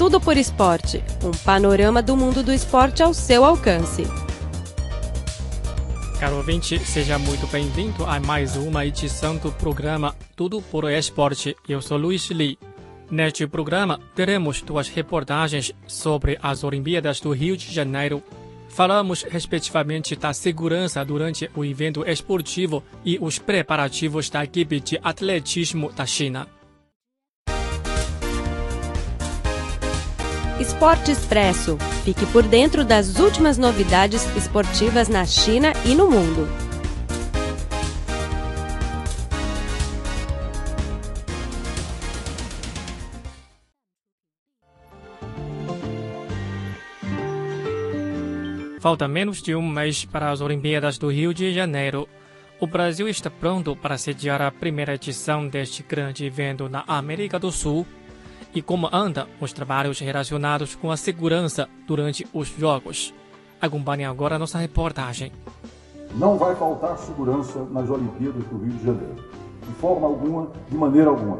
Tudo por Esporte um panorama do mundo do esporte ao seu alcance. Caro ouvinte, seja muito bem-vindo a mais uma edição do programa Tudo por Esporte. Eu sou Luiz Li. Neste programa, teremos duas reportagens sobre as Olimpíadas do Rio de Janeiro. Falamos, respectivamente, da segurança durante o evento esportivo e os preparativos da equipe de atletismo da China. Esporte Expresso. Fique por dentro das últimas novidades esportivas na China e no mundo. Falta menos de um mês para as Olimpíadas do Rio de Janeiro. O Brasil está pronto para sediar a primeira edição deste grande evento na América do Sul e como andam os trabalhos relacionados com a segurança durante os Jogos. Acompanhe agora nossa reportagem. Não vai faltar segurança nas Olimpíadas do Rio de Janeiro. De forma alguma, de maneira alguma.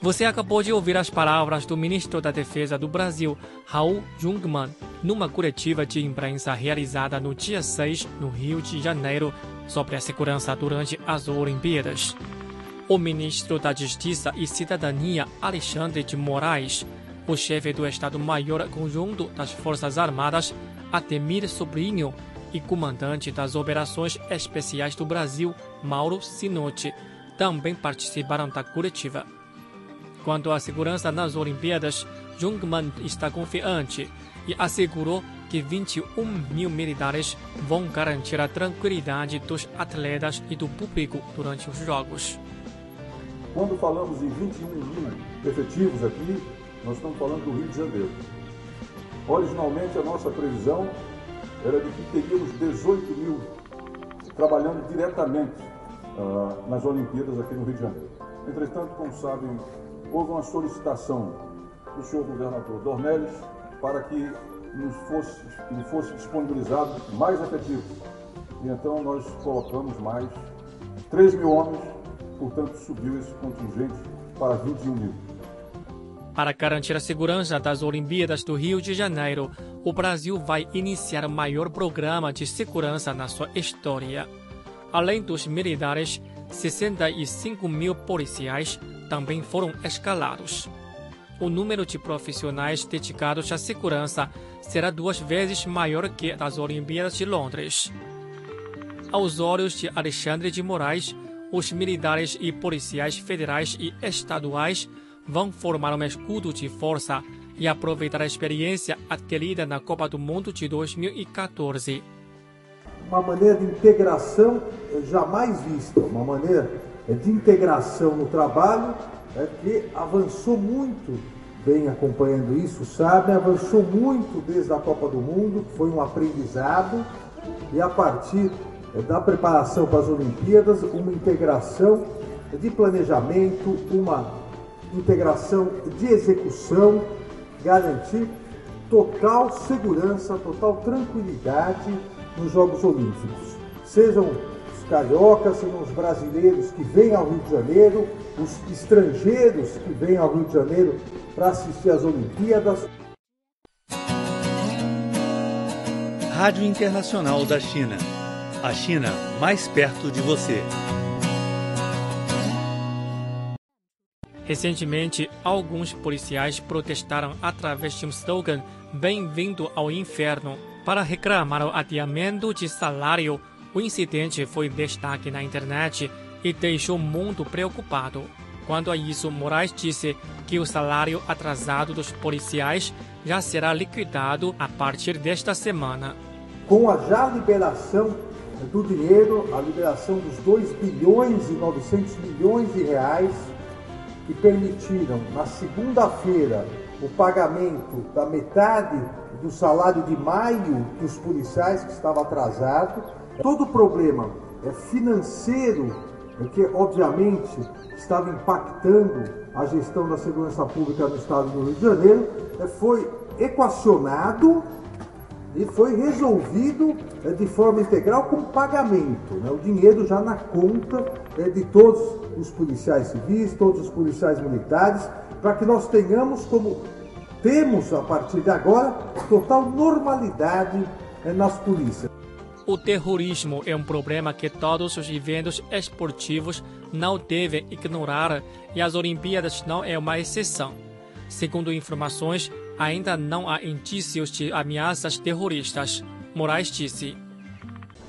Você acabou de ouvir as palavras do ministro da Defesa do Brasil, Raul Jungmann, numa coletiva de imprensa realizada no dia 6, no Rio de Janeiro, sobre a segurança durante as Olimpíadas. O ministro da Justiça e Cidadania, Alexandre de Moraes, o chefe do Estado-Maior Conjunto das Forças Armadas, Atemir Sobrinho, e comandante das Operações Especiais do Brasil, Mauro Sinotti, também participaram da coletiva. Quanto à segurança nas Olimpíadas, Jungmann está confiante e assegurou que 21 mil militares vão garantir a tranquilidade dos atletas e do público durante os Jogos. Quando falamos em 21 mil efetivos aqui, nós estamos falando do Rio de Janeiro. Originalmente, a nossa previsão era de que teríamos 18 mil trabalhando diretamente uh, nas Olimpíadas aqui no Rio de Janeiro. Entretanto, como sabem, houve uma solicitação do senhor governador Dornelles para que nos fosse, ele fosse disponibilizado mais efetivos. E então nós colocamos mais 3 mil homens portanto, subiu esse contingente para 21 mil. Para garantir a segurança das Olimpíadas do Rio de Janeiro, o Brasil vai iniciar o maior programa de segurança na sua história. Além dos militares, 65 mil policiais também foram escalados. O número de profissionais dedicados à segurança será duas vezes maior que das Olimpíadas de Londres. Aos olhos de Alexandre de Moraes, os militares e policiais federais e estaduais vão formar um escudo de força e aproveitar a experiência adquirida na Copa do Mundo de 2014. Uma maneira de integração jamais vista, uma maneira de integração no trabalho é que avançou muito, bem acompanhando isso, sabe, avançou muito desde a Copa do Mundo, foi um aprendizado. E a partir da preparação para as Olimpíadas, uma integração de planejamento, uma integração de execução, garantir total segurança, total tranquilidade nos Jogos Olímpicos. Sejam os cariocas, sejam os brasileiros que vêm ao Rio de Janeiro, os estrangeiros que vêm ao Rio de Janeiro para assistir às Olimpíadas. Rádio Internacional da China a China mais perto de você. Recentemente, alguns policiais protestaram através de um slogan Bem-vindo ao inferno para reclamar o adiamento de salário. O incidente foi destaque na internet e deixou o mundo preocupado. Quanto a isso, Moraes disse que o salário atrasado dos policiais já será liquidado a partir desta semana. Com a já liberação do dinheiro, a liberação dos 2 bilhões e 900 milhões de reais que permitiram na segunda-feira o pagamento da metade do salário de maio dos policiais que estava atrasado. Todo o problema é financeiro, que obviamente estava impactando a gestão da segurança pública no estado do Rio de Janeiro, é, foi equacionado e foi resolvido é, de forma integral com pagamento, né? o dinheiro já na conta é, de todos os policiais civis, todos os policiais militares, para que nós tenhamos como temos, a partir de agora, total normalidade eh, nas polícias. O terrorismo é um problema que todos os eventos esportivos não devem ignorar e as Olimpíadas não é uma exceção. Segundo informações, ainda não há indícios de ameaças terroristas. Moraes disse.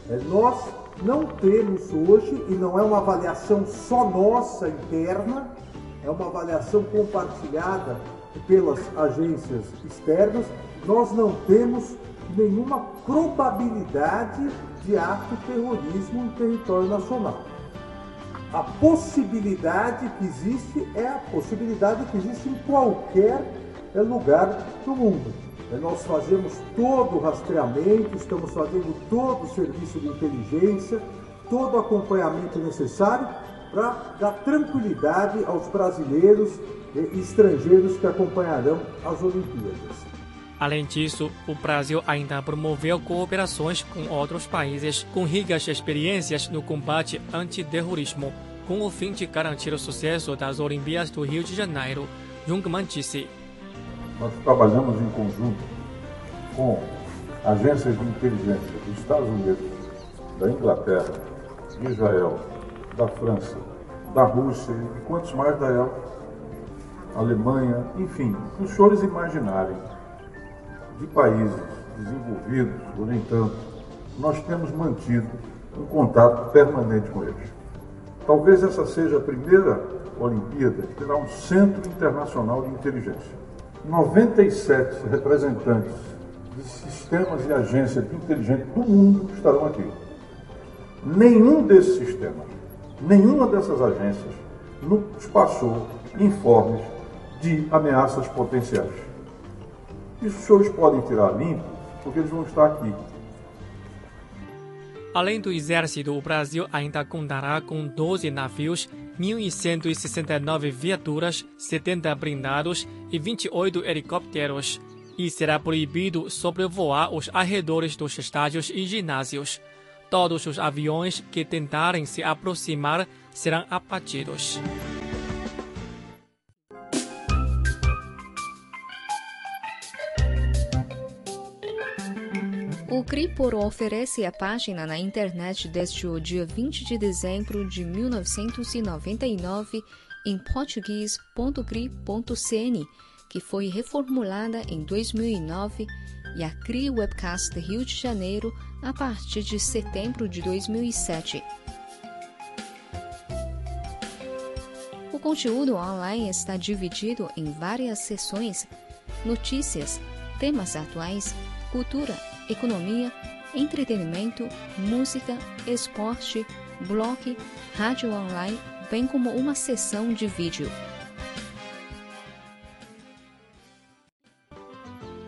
É, nós não temos hoje, e não é uma avaliação só nossa interna, é uma avaliação compartilhada pelas agências externas, nós não temos nenhuma probabilidade de ato terrorismo em território nacional. A possibilidade que existe é a possibilidade que existe em qualquer lugar do mundo. É, nós fazemos todo o rastreamento, estamos fazendo todo o serviço de inteligência, todo o acompanhamento necessário para dar tranquilidade aos brasileiros e estrangeiros que acompanharão as Olimpíadas. Além disso, o Brasil ainda promoveu cooperações com outros países com ricas experiências no combate antiterrorismo, com o fim de garantir o sucesso das Olimpíadas do Rio de Janeiro. Jungmann disse. Nós trabalhamos em conjunto com agências de inteligência dos Estados Unidos, da Inglaterra, de Israel, da França, da Rússia e quantos mais da Alemanha, enfim, os senhores imaginarem de países desenvolvidos, ou nem tanto, nós temos mantido um contato permanente com eles. Talvez essa seja a primeira Olimpíada que terá um Centro Internacional de Inteligência. 97 representantes de sistemas e agências de inteligência do mundo estarão aqui. Nenhum desses sistemas, nenhuma dessas agências nos passou informes de ameaças potenciais. Isso os senhores podem tirar limpo, porque eles vão estar aqui. Além do exército, o Brasil ainda contará com 12 navios, 1.169 viaturas, 70 blindados e 28 helicópteros. E será proibido sobrevoar os arredores dos estádios e ginásios. Todos os aviões que tentarem se aproximar serão abatidos. Cripor oferece a página na internet desde o dia 20 de dezembro de 1999 em português.cri.cn, que foi reformulada em 2009, e a CRI Webcast Rio de Janeiro a partir de setembro de 2007. O conteúdo online está dividido em várias seções: notícias, temas atuais, cultura, economia, entretenimento, música, esporte, blog, rádio online, bem como uma sessão de vídeo.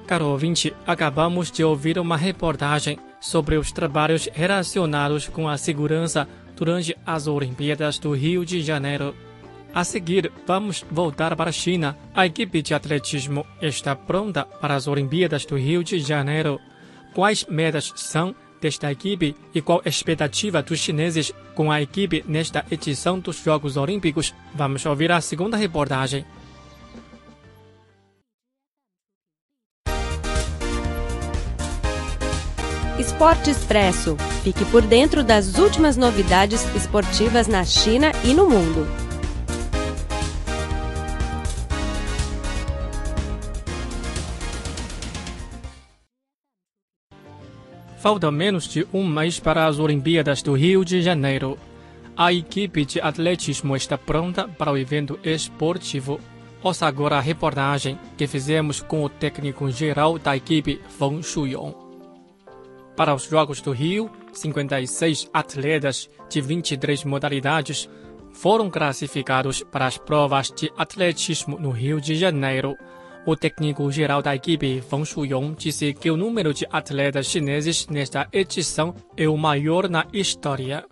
Caro ouvinte, acabamos de ouvir uma reportagem sobre os trabalhos relacionados com a segurança durante as Olimpíadas do Rio de Janeiro. A seguir, vamos voltar para a China. A equipe de atletismo está pronta para as Olimpíadas do Rio de Janeiro quais metas são desta equipe e qual a expectativa dos chineses com a equipe nesta edição dos Jogos Olímpicos. Vamos ouvir a segunda reportagem. Esporte Expresso. Fique por dentro das últimas novidades esportivas na China e no mundo. Falta menos de um mês para as Olimpíadas do Rio de Janeiro. A equipe de atletismo está pronta para o evento esportivo. Ouça agora a reportagem que fizemos com o técnico geral da equipe, Feng Shuyong. Para os Jogos do Rio, 56 atletas de 23 modalidades foram classificados para as provas de atletismo no Rio de Janeiro. O técnico-geral da equipe, Feng Shuyong, disse que o número de atletas chineses nesta edição é o maior na história.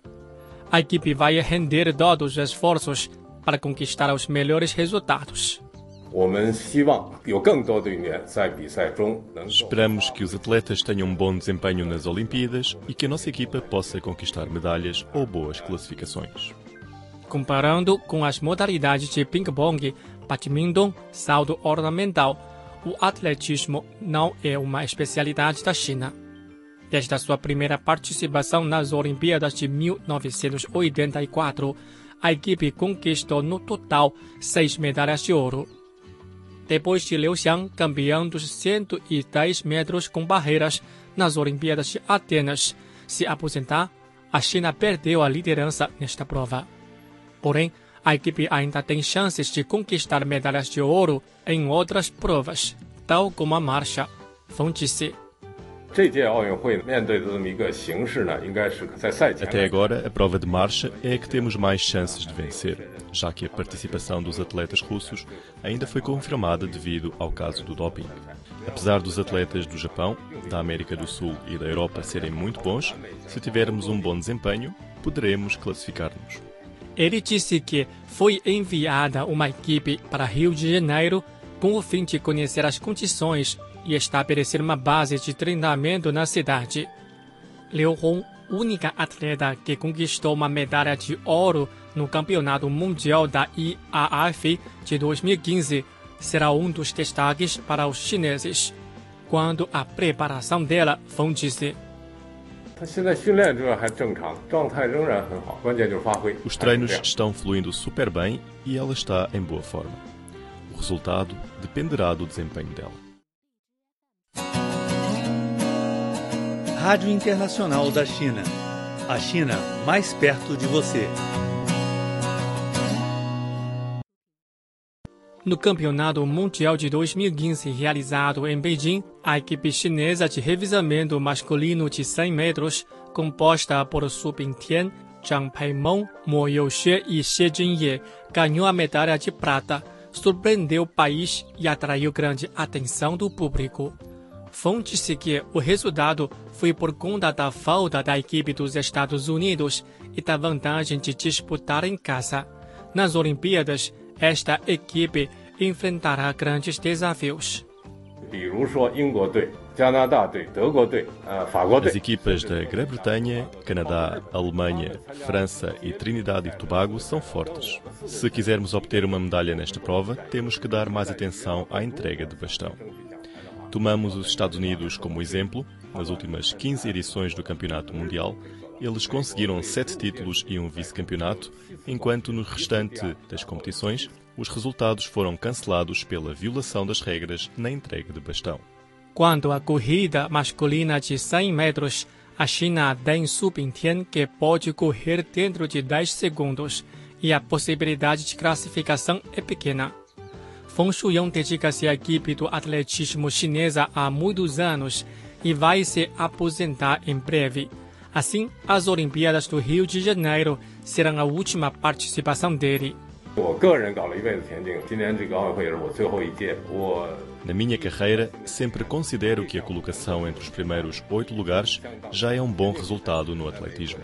A equipe vai render todos os esforços para conquistar os melhores resultados. Esperamos que os atletas tenham um bom desempenho nas Olimpíadas e que a nossa equipa possa conquistar medalhas ou boas classificações. Comparando com as modalidades de ping-pong, badminton, salto ornamental, o atletismo não é uma especialidade da China. Desde a sua primeira participação nas Olimpíadas de 1984, a equipe conquistou no total seis medalhas de ouro. Depois de Liu Xiang, campeão dos 110 metros com barreiras nas Olimpíadas de Atenas, se aposentar, a China perdeu a liderança nesta prova. Porém, a equipe ainda tem chances de conquistar medalhas de ouro em outras provas, tal como a marcha. Fonte-se. Até agora, a prova de marcha é a que temos mais chances de vencer, já que a participação dos atletas russos ainda foi confirmada devido ao caso do doping. Apesar dos atletas do Japão, da América do Sul e da Europa serem muito bons, se tivermos um bom desempenho, poderemos classificar-nos. Ele disse que foi enviada uma equipe para Rio de Janeiro com o fim de conhecer as condições e estabelecer uma base de treinamento na cidade. Liu Hong, única atleta que conquistou uma medalha de ouro no Campeonato Mundial da IAAF de 2015, será um dos destaques para os chineses. Quando a preparação dela, vão dizer. Os treinos estão fluindo super bem e ela está em boa forma. O resultado dependerá do desempenho dela. Rádio Internacional da China. A China mais perto de você. No Campeonato Mundial de 2015 realizado em Beijing, a equipe chinesa de revisamento masculino de 100 metros, composta por Su Bingtian, Zhang Peimong, Mo Youxue e Xie Jinye, ganhou a medalha de prata, surpreendeu o país e atraiu grande atenção do público. Fonte-se que o resultado foi por conta da falta da equipe dos Estados Unidos e da vantagem de disputar em casa. Nas Olimpíadas, esta equipe enfrentará grandes desafios. As equipas da Grã-Bretanha, Canadá, Alemanha, França e Trinidade e Tobago são fortes. Se quisermos obter uma medalha nesta prova, temos que dar mais atenção à entrega de bastão. Tomamos os Estados Unidos como exemplo. Nas últimas 15 edições do Campeonato Mundial, eles conseguiram sete títulos e um vice-campeonato, enquanto no restante das competições, os resultados foram cancelados pela violação das regras na entrega de bastão. Quanto à corrida masculina de 100 metros, a China tem Su Bingtian que pode correr dentro de 10 segundos e a possibilidade de classificação é pequena. Feng Shuyong dedica-se à equipe do atletismo chinesa há muitos anos e vai se aposentar em breve. Assim, as Olimpíadas do Rio de Janeiro serão a última participação dele. Na minha carreira, sempre considero que a colocação entre os primeiros oito lugares já é um bom resultado no atletismo.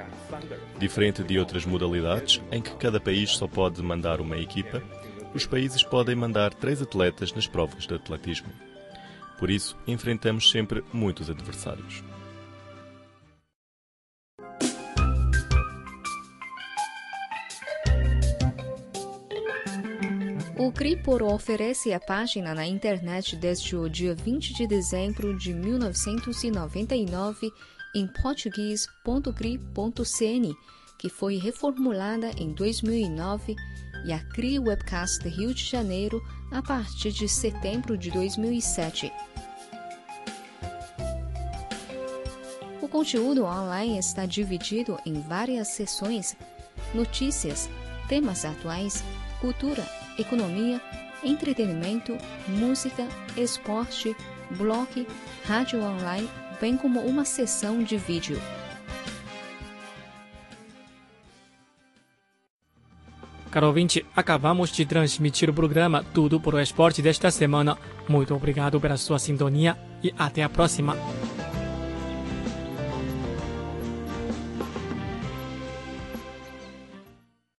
Diferente de outras modalidades, em que cada país só pode mandar uma equipa, os países podem mandar três atletas nas provas de atletismo. Por isso, enfrentamos sempre muitos adversários. O Cripor oferece a página na internet desde o dia 20 de dezembro de 1999 em português.cri.cn, que foi reformulada em 2009 e a CRI Webcast Rio de Janeiro a partir de setembro de 2007. O conteúdo online está dividido em várias seções: notícias, temas atuais, cultura, economia, entretenimento, música, esporte, blog, rádio online, bem como uma seção de vídeo. Caro ouvinte, acabamos de transmitir o programa Tudo por o Esporte desta semana. Muito obrigado pela sua sintonia e até a próxima.